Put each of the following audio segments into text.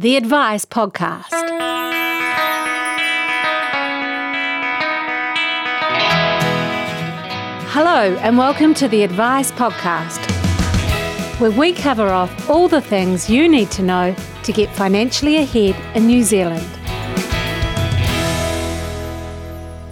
The Advice Podcast. Hello, and welcome to the Advice Podcast, where we cover off all the things you need to know to get financially ahead in New Zealand.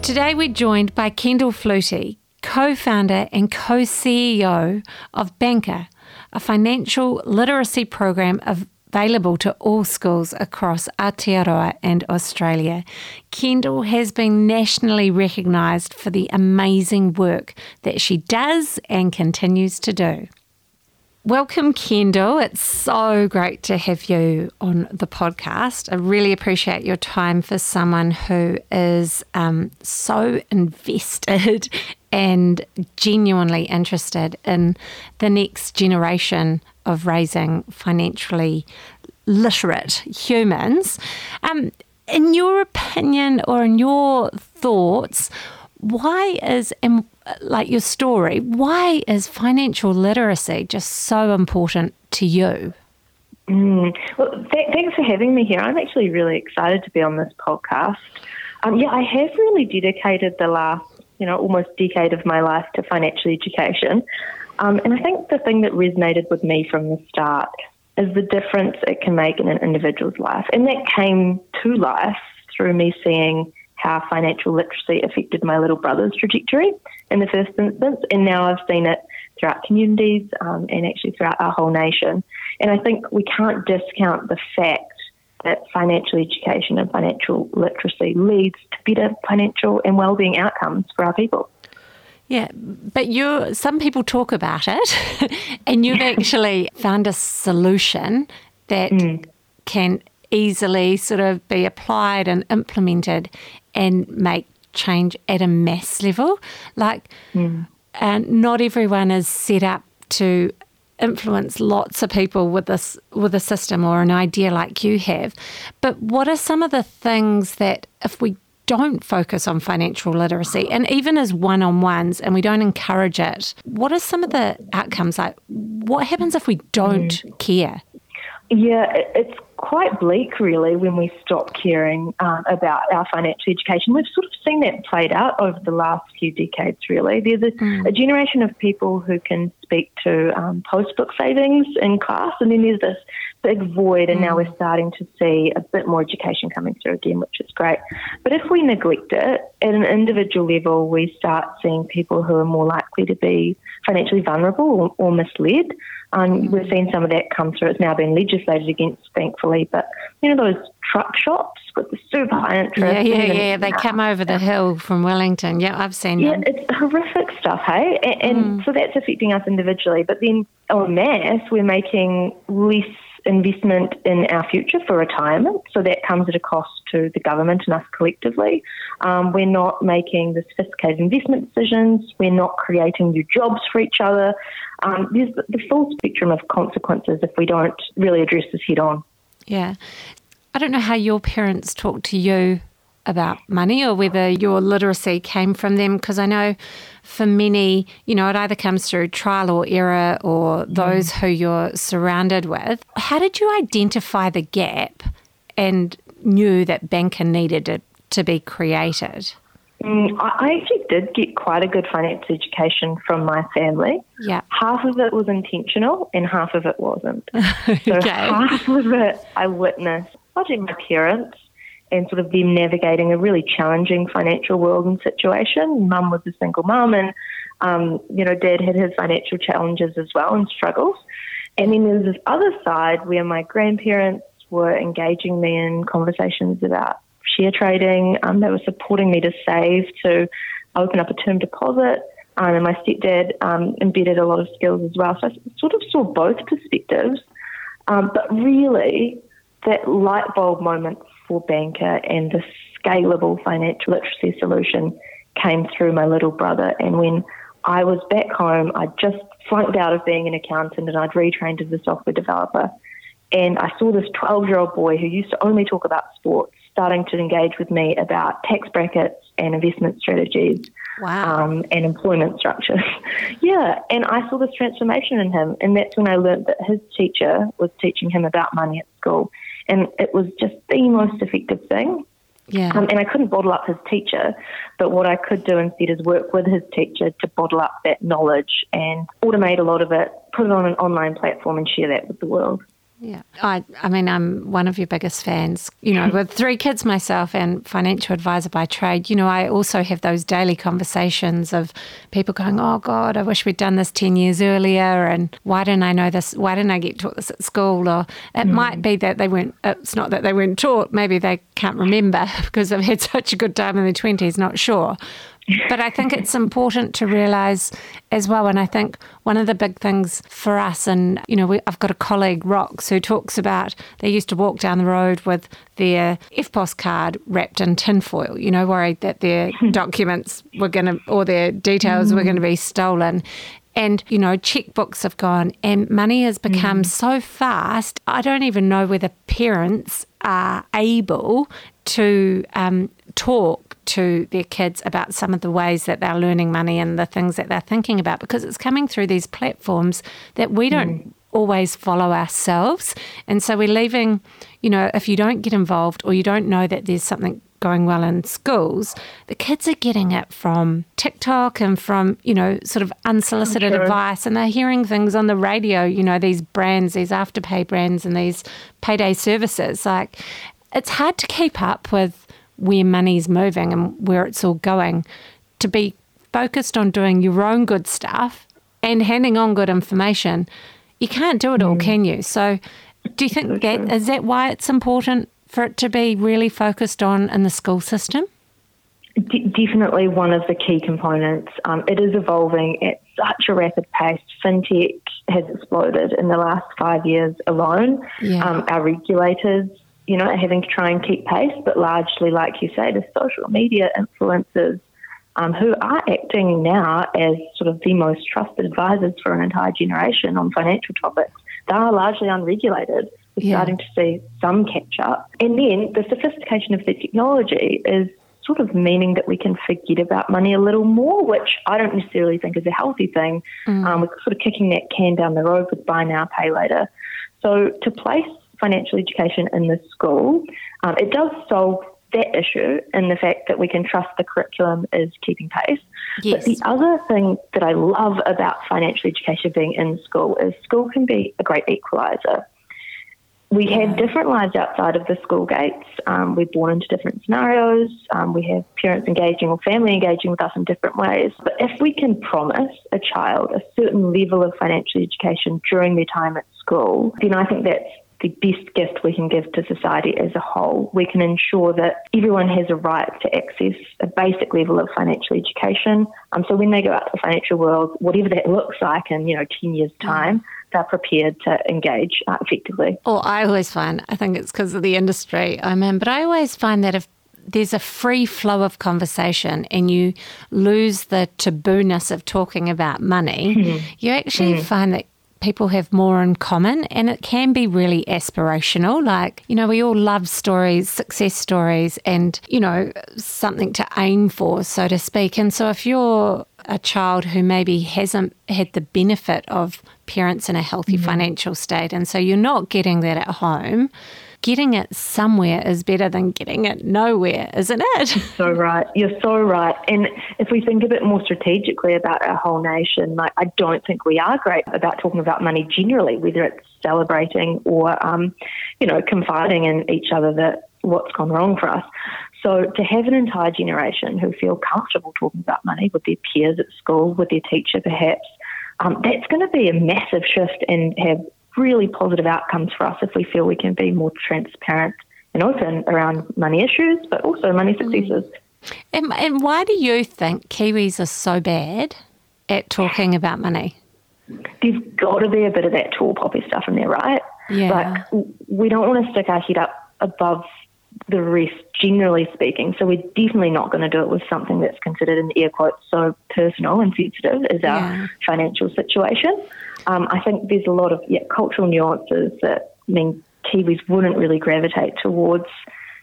Today, we're joined by Kendall Flutey, co founder and co CEO of Banqer, a financial literacy program available to all schools across Aotearoa and Australia. Kendall has been nationally recognised for the amazing work that she does and continues to do. Welcome, Kendall. It's so great to have you on the podcast. I really appreciate your time for someone who is um, so invested and genuinely interested in the next generation of raising financially literate humans. Um, in your opinion or in your thoughts, why is like your story, why is financial literacy just so important to you? Mm. Well, th- thanks for having me here. I'm actually really excited to be on this podcast. Um, yeah, I have really dedicated the last, you know, almost decade of my life to financial education. Um, and I think the thing that resonated with me from the start is the difference it can make in an individual's life. And that came to life through me seeing how financial literacy affected my little brother's trajectory in the first instance, and now I've seen it throughout communities um, and actually throughout our whole nation. And I think we can't discount the fact that financial education and financial literacy leads to better financial and well-being outcomes for our people. Yeah, but you some people talk about it and you've actually found a solution that mm. can easily sort of be applied and implemented and make change at a mass level. Like, mm. and not everyone is set up to influence lots of people with this with a system or an idea like you have. But what are some of the things that if we don't focus on financial literacy and even as one-on-ones and we don't encourage it, what are some of the outcomes like what happens if we don't mm. care? Yeah, it's quite bleak, really, when we stop caring um, about our financial education. We've sort of seen that played out over the last few decades, really. There's a, mm. a generation of people who can speak to um, postbook savings in class, and then there's this big void, and mm. now we're starting to see a bit more education coming through again, which is great. But if we neglect it, at an individual level, we start seeing people who are more likely to be financially vulnerable or, or misled. Um, we've seen some of that come through. It's now been legislated against, thankfully. But you know those truck shops with the super high interest. Yeah, yeah, yeah. They come over the hill from Wellington. Yeah, I've seen yeah, them. it's horrific stuff, hey. And, and mm. so that's affecting us individually. But then en mass, we're making less investment in our future for retirement. So that comes at a cost to the government and us collectively. Um, we're not making the sophisticated investment decisions. We're not creating new jobs for each other. Um, there's the full spectrum of consequences if we don't really address this head on. Yeah. I don't know how your parents talk to you about money or whether your literacy came from them because I know for many, you know, it either comes through trial or error or those mm. who you're surrounded with. How did you identify the gap and knew that Banqer needed to, to be created? Mm, I actually did get quite a good finance education from my family. Yeah. Half of it was intentional and half of it wasn't. okay. So half of it I witnessed watching my parents and sort of them navigating a really challenging financial world and situation. Mum was a single mum, and um, you know, Dad had his financial challenges as well and struggles. And then there's this other side where my grandparents were engaging me in conversations about share trading. Um, they were supporting me to save to open up a term deposit. Um, and my stepdad um, embedded a lot of skills as well. So I sort of saw both perspectives. Um, but really, that light bulb moment for Banqer and the scalable financial literacy solution came through my little brother. And when I was back home, I just flunked out of being an accountant and I'd retrained as a software developer. And I saw this 12 year old boy who used to only talk about sports starting to engage with me about tax brackets and investment strategies wow. um, and employment structures. yeah, and I saw this transformation in him. And that's when I learned that his teacher was teaching him about money at school And it was just the most effective thing. Yeah. Um, and I couldn't bottle up his teacher, but what I could do instead is work with his teacher to bottle up that knowledge and automate a lot of it, put it on an online platform, and share that with the world. Yeah. I I mean I'm one of your biggest fans. You know, with three kids myself and financial advisor by trade, you know, I also have those daily conversations of people going, "Oh god, I wish we'd done this 10 years earlier and why didn't I know this? Why didn't I get taught this at school?" Or it mm. might be that they weren't it's not that they weren't taught, maybe they can't remember because they've had such a good time in their 20s, not sure but I think it's important to realise as well. And I think one of the big things for us, and you know, we, I've got a colleague, Rox, who talks about they used to walk down the road with their EFTPOS card wrapped in tinfoil, you know, worried that their documents were going to, or their details mm. were going to be stolen. And, you know, checkbooks have gone and money has become mm. so fast. I don't even know whether parents are able to um, talk to their kids about some of the ways that they're learning money and the things that they're thinking about because it's coming through these platforms that we don't mm. always follow ourselves. And so we're leaving, you know, if you don't get involved or you don't know that there's something going well in schools, the kids are getting it from TikTok and from, you know, sort of unsolicited sure. advice. And they're hearing things on the radio, you know, these brands, these afterpay brands and these payday services. Like, it's hard to keep up with where money's moving and where it's all going, to be focused on doing your own good stuff and handing on good information, you can't do it all, mm. can you? So, do you think that is that why it's important for it to be really focused on in the school system? D- definitely one of the key components. Um, it is evolving at such a rapid pace. FinTech has exploded in the last five years alone. Yeah. Um, our regulators you know, having to try and keep pace, but largely, like you say, the social media influencers um, who are acting now as sort of the most trusted advisors for an entire generation on financial topics. They are largely unregulated. We're yeah. starting to see some catch up. And then the sophistication of the technology is sort of meaning that we can forget about money a little more, which I don't necessarily think is a healthy thing. Mm. Um, we're sort of kicking that can down the road with buy now, pay later. So to place financial education in the school, um, it does solve that issue in the fact that we can trust the curriculum is keeping pace. Yes. But the other thing that I love about financial education being in school is school can be a great equaliser. We have different lives outside of the school gates. Um, we're born into different scenarios. Um, we have parents engaging or family engaging with us in different ways. But if we can promise a child a certain level of financial education during their time at school, then I think that's the best gift we can give to society as a whole. We can ensure that everyone has a right to access a basic level of financial education. Um, so when they go out to the financial world, whatever that looks like in you know ten years' time. They're prepared to engage uh, effectively. Well, I always find, I think it's because of the industry I'm in, but I always find that if there's a free flow of conversation and you lose the tabooness of talking about money, mm-hmm. you actually mm. find that people have more in common and it can be really aspirational. Like, you know, we all love stories, success stories, and, you know, something to aim for, so to speak. And so if you're a child who maybe hasn't had the benefit of parents in a healthy mm-hmm. financial state, and so you're not getting that at home, getting it somewhere is better than getting it nowhere, isn't it? so right. You're so right. And if we think a bit more strategically about our whole nation, like I don't think we are great about talking about money generally, whether it's celebrating or, um, you know, confiding in each other that what's gone wrong for us. So to have an entire generation who feel comfortable talking about money with their peers at school, with their teacher perhaps, um, that's going to be a massive shift and have really positive outcomes for us if we feel we can be more transparent and open around money issues, but also money mm. successes. And, and why do you think Kiwis are so bad at talking about money? There's got to be a bit of that tall poppy stuff in there, right? Yeah. Like, we don't want to stick our head up above the rest, generally speaking. So we're definitely not going to do it with something that's considered in the air quotes so personal and sensitive as our yeah. financial situation. Um, I think there's a lot of yeah, cultural nuances that mean Kiwis wouldn't really gravitate towards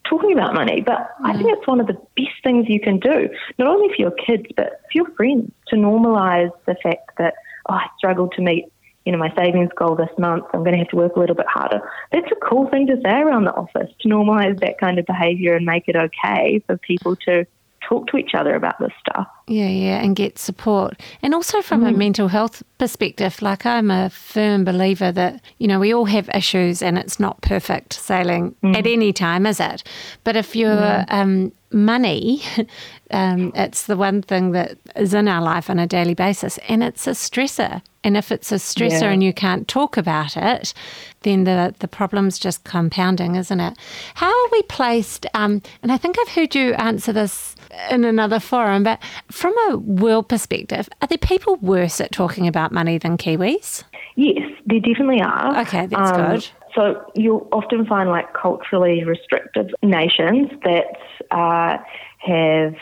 talking about money. But mm. I think it's one of the best things you can do, not only for your kids, but for your friends, to normalise the fact that, oh, I struggled to meet you know, my savings goal this month, I'm going to have to work a little bit harder. That's a cool thing to say around the office to normalize that kind of behavior and make it okay for people to talk to each other about this stuff. Yeah, yeah, and get support. And also from mm. a mental health perspective, like I'm a firm believer that, you know, we all have issues and it's not perfect sailing mm. at any time, is it? But if you're yeah. um, money, um, it's the one thing that is in our life on a daily basis and it's a stressor. And if it's a stressor yeah. and you can't talk about it, then the, the problem's just compounding, isn't it? How are we placed? Um, and I think I've heard you answer this in another forum, but from a world perspective, are there people worse at talking about money than Kiwis? Yes, there definitely are. Okay, that's um, good. So you'll often find like culturally restrictive nations that uh, have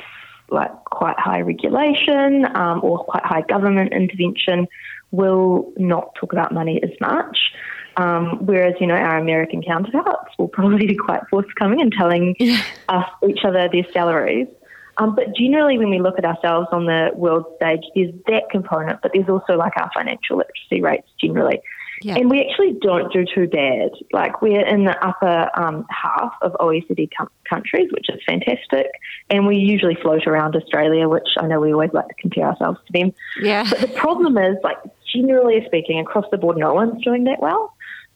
like quite high regulation um, or quite high government intervention will not talk about money as much. Um, whereas, you know, our American counterparts will probably be quite forthcoming in telling us each other their salaries. Um, but generally, when we look at ourselves on the world stage, there's that component, but there's also like our financial literacy rates generally. Yeah. And we actually don't do too bad. Like we're in the upper um, half of OECD com- countries, which is fantastic. And we usually float around Australia, which I know we always like to compare ourselves to them. Yeah. But the problem is, like generally speaking, across the board, no one's doing that well.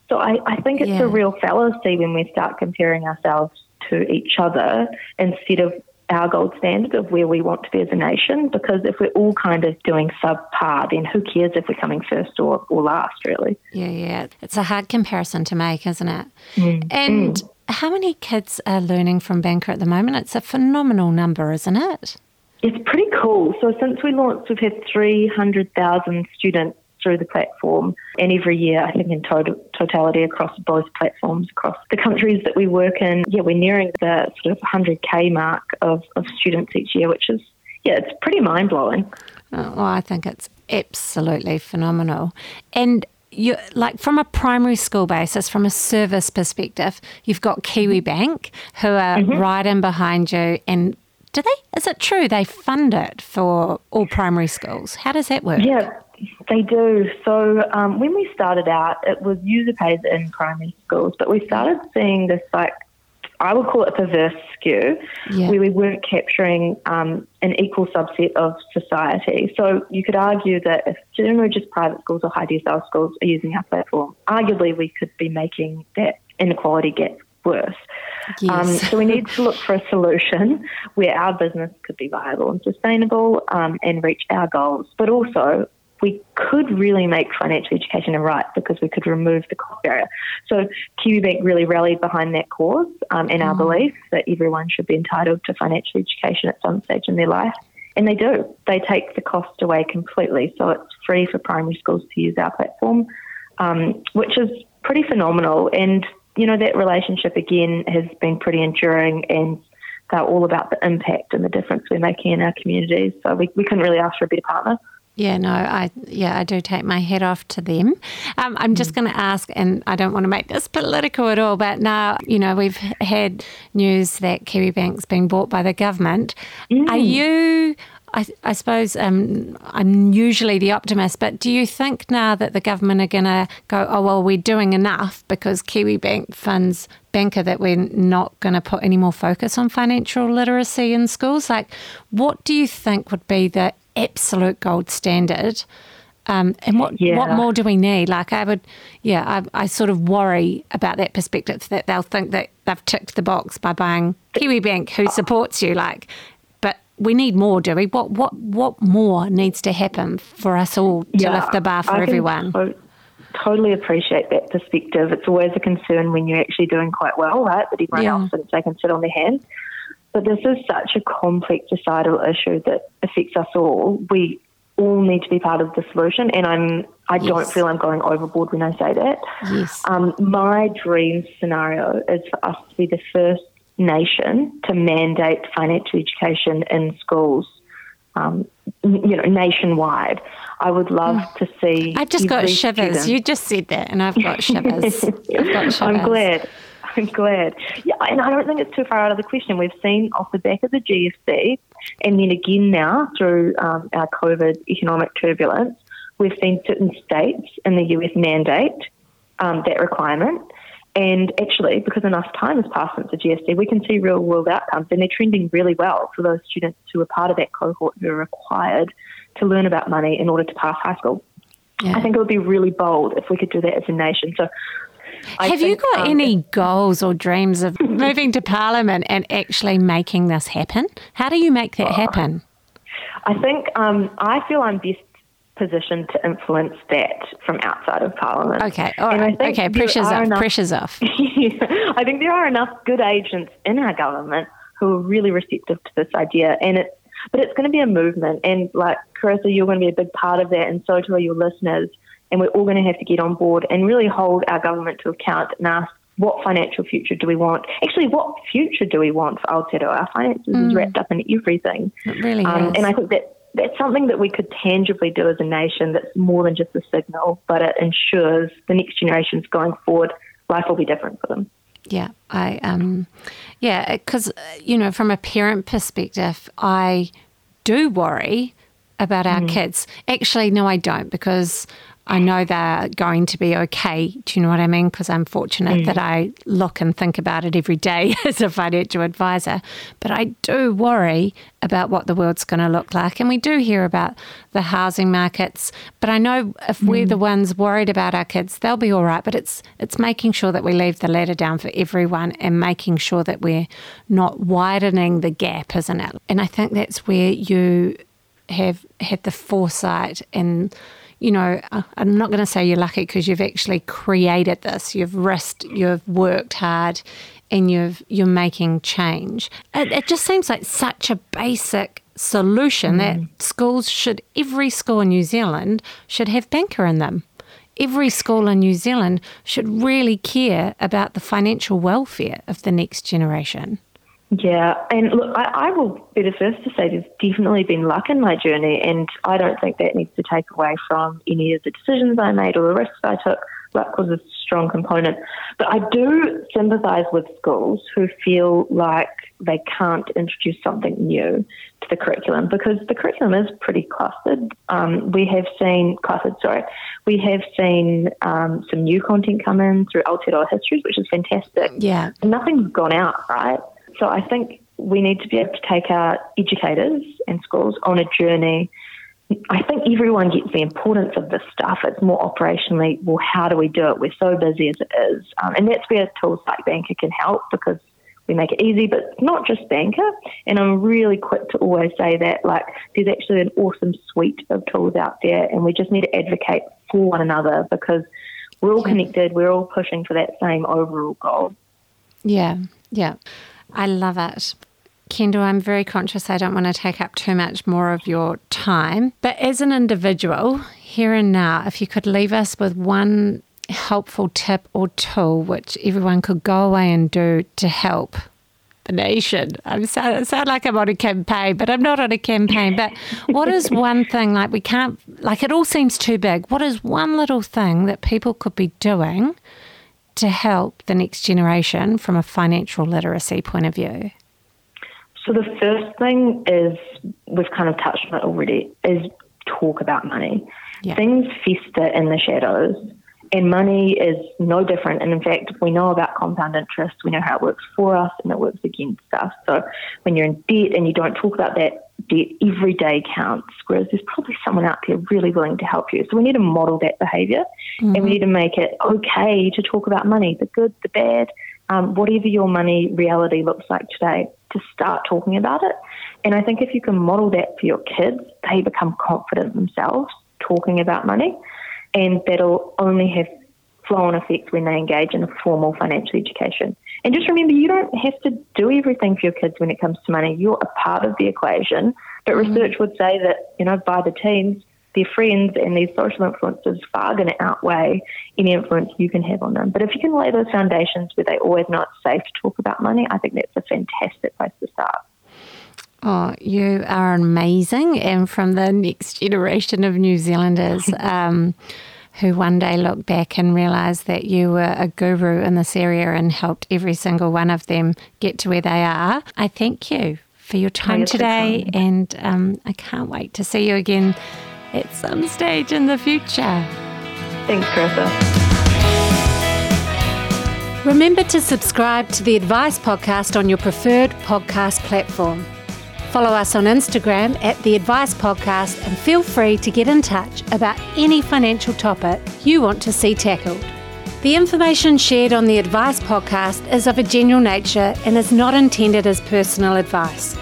So I, I think it's yeah. a real fallacy when we start comparing ourselves to each other instead of our gold standard of where we want to be as a nation because if we're all kind of doing subpar, then who cares if we're coming first or, or last, really? Yeah, yeah. It's a hard comparison to make, isn't it? Mm. And mm. how many kids are learning from Banqer at the moment? It's a phenomenal number, isn't it? It's pretty cool. So since we launched, we've had 300,000 students through the platform. And every year, I think in total, totality across both platforms, across the countries that we work in, yeah, we're nearing the sort of 100k mark of, of students each year, which is, yeah, it's pretty mind blowing. Oh, well, I think it's absolutely phenomenal. And you like from a primary school basis, from a service perspective, you've got Kiwibank who are mm-hmm. right in behind you and do they is it true they fund it for all primary schools? How does that work? Yeah, they do. So um, when we started out, it was user pays in primary schools, but we started seeing this like I would call it a perverse skew, yeah. where we weren't capturing um, an equal subset of society. So you could argue that if generally just private schools or high decile schools are using our platform, arguably we could be making that inequality gap worse. Yes. Um, so we need to look for a solution where our business could be viable and sustainable um, and reach our goals, but also we could really make financial education a right because we could remove the cost barrier. So Kiwibank really rallied behind that cause um, and our mm. belief that everyone should be entitled to financial education at some stage in their life. And they do. They take the cost away completely. So it's free for primary schools to use our platform, um, which is pretty phenomenal. And, you know, that relationship again has been pretty enduring and they're all about the impact and the difference we're making in our communities. So we, we couldn't really ask for a better partner. Yeah, no, I yeah, I do take my head off to them. Um, I'm just going to ask, and I don't want to make this political at all, but now you know we've had news that Kiwibank's being bought by the government. Mm. Are you? I, I suppose um, I'm usually the optimist, but do you think now that the government are going to go, oh, well, we're doing enough because Kiwibank funds Banqer that we're not going to put any more focus on financial literacy in schools? Like, what do you think would be the absolute gold standard. Um, and what yeah. what more do we need? Like I would, yeah, I, I, sort of worry about that perspective that they'll think that they've ticked the box by buying Kiwibank, who supports you. Like, we need more, do we? What what what more needs to happen for us all to yeah, lift the bar for everyone? To- totally appreciate that perspective. It's always a concern when you're actually doing quite well, right? That everyone yeah. else thinks they can sit on their hands. But this is such a complex societal issue that affects us all. We all need to be part of the solution, and I'm I yes. don't feel I'm going overboard when I say that. Yes. Um, my dream scenario is for us to be the first nation to mandate financial education in schools. Um, you know, nationwide. I would love hmm. to see. I've just got shivers. Student. You just said that, and I've got shivers. I've got shivers. I'm glad. I'm glad. Yeah, and I don't think it's too far out of the question. We've seen off the back of the GFC, and then again now through um, our COVID economic turbulence, we've seen certain states in the US mandate um, that requirement. And actually, because enough time has passed since the GFC, we can see real world outcomes, and they're trending really well for those students who are part of that cohort who are required to learn about money in order to pass high school. Yeah. I think it would be really bold if we could do that as a nation. So I Have think, you got um, any goals or dreams of moving to Parliament and actually making this happen? How do you make that happen? I think um, I feel I'm best positioned to influence that from outside of Parliament. Okay, all right. Okay, pressure's off. Enough, pressure's off. I think there are enough good agents in our government who are really receptive to this idea, and it's but it's going to be a movement. And like Carissa, you're going to be a big part of that, and so too are your listeners. And we're all going to have to get on board and really hold our government to account and ask what financial future do we want? Actually, what future do we want for Aotearoa? Our finances mm. is wrapped up in everything. It really um, is. And I think that that's something that we could tangibly do as a nation that's more than just a signal, but it ensures the next generations going forward, life will be different for them. Yeah, I um, yeah, because you know, from a parent perspective, I do worry about our mm. kids. Actually, no, I don't, because I know they're going to be okay. Do you know what I mean? Because I'm fortunate mm. that I look and think about it every day as a financial advisor. But I do worry about what the world's going to look like. And we do hear about the housing markets. But I know if mm. we're the ones worried about our kids, they'll be all right. But it's it's making sure that we leave the ladder down for everyone and making sure that we're not widening the gap, isn't it? And I think that's where you have had the foresight and you know, uh, I'm not going to say you're lucky because you've actually created this. You've risked, you've worked hard, and you've you're making change. It, it just seems like such a basic solution mm. that schools should every school in New Zealand should have Banqer in them. Every school in New Zealand should really care about the financial welfare of the next generation. Yeah, and look, I, I, will be the first to say there's definitely been luck in my journey, and I don't think that needs to take away from any of the decisions I made or the risks I took. Luck was a strong component. But I do sympathise with schools who feel like they can't introduce something new to the curriculum because the curriculum is pretty clustered. Um, we have seen, clustered, sorry, we have seen um, some new content come in through Aotearoa Histories, which is fantastic. Yeah. Nothing's gone out, right? So I think we need to be able to take our educators and schools on a journey. I think everyone gets the importance of this stuff. It's more operationally, well, how do we do it? We're so busy as it is. Um, and that's where tools like Banqer can help because we make it easy, but not just Banqer. And I'm really quick to always say that, like, there's actually an awesome suite of tools out there, and we just need to advocate for one another because we're all connected, we're all pushing for that same overall goal. Yeah, yeah. I love it. Kendall, I'm very conscious I don't want to take up too much more of your time. But as an individual, here and now, if you could leave us with one helpful tip or tool which everyone could go away and do to help the nation. I sound, sound like I'm on a campaign, but I'm not on a campaign. But what is one thing, like we can't, like it all seems too big. What is one little thing that people could be doing to help the next generation from a financial literacy point of view? So, the first thing is we've kind of touched on it already is talk about money. Yeah. Things fester in the shadows, and money is no different. And in fact, we know about compound interest, we know how it works for us and it works against us. So, when you're in debt and you don't talk about that debt every day counts, whereas there's probably someone out there really willing to help you. So we need to model that behaviour mm-hmm. and we mm-hmm. need to make it okay to talk about money, the good, the bad, um, whatever your money reality looks like today, to start talking about it. And I think if you can model that for your kids, they become confident themselves talking about money, and that'll only have flow on effect when they engage in a formal financial education. And just remember, you don't have to do everything for your kids when it comes to money. You're a part of the equation. But mm-hmm. research would say that, you know, by the teens, their friends and these social influences far going to outweigh any influence you can have on them. But if you can lay those foundations where they always know it's safe to talk about money, I think that's a fantastic place to start. Oh, you are amazing. And from the next generation of New Zealanders, um, who one day look back and realize that you were a guru in this area and helped every single one of them get to where they are. I thank you for your time today, and um, I can't wait to see you again at some stage in the future. Thanks, Carissa. Remember to subscribe to the Advice Podcast on your preferred podcast platform. Follow us on Instagram at The Advice Podcast and feel free to get in touch about any financial topic you want to see tackled. The information shared on the Advice Podcast is of a general nature and is not intended as personal advice.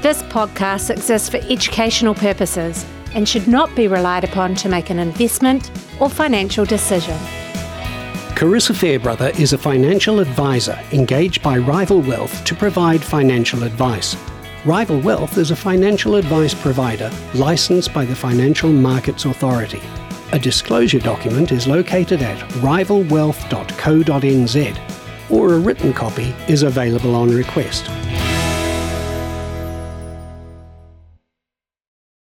This podcast exists for educational purposes and should not be relied upon to make an investment or financial decision. Carissa Fairbrother is a financial advisor engaged by Rival Wealth to provide financial advice. Rival Wealth is a financial advice provider licensed by the Financial Markets Authority. A disclosure document is located at rivalwealth.co.nz or a written copy is available on request.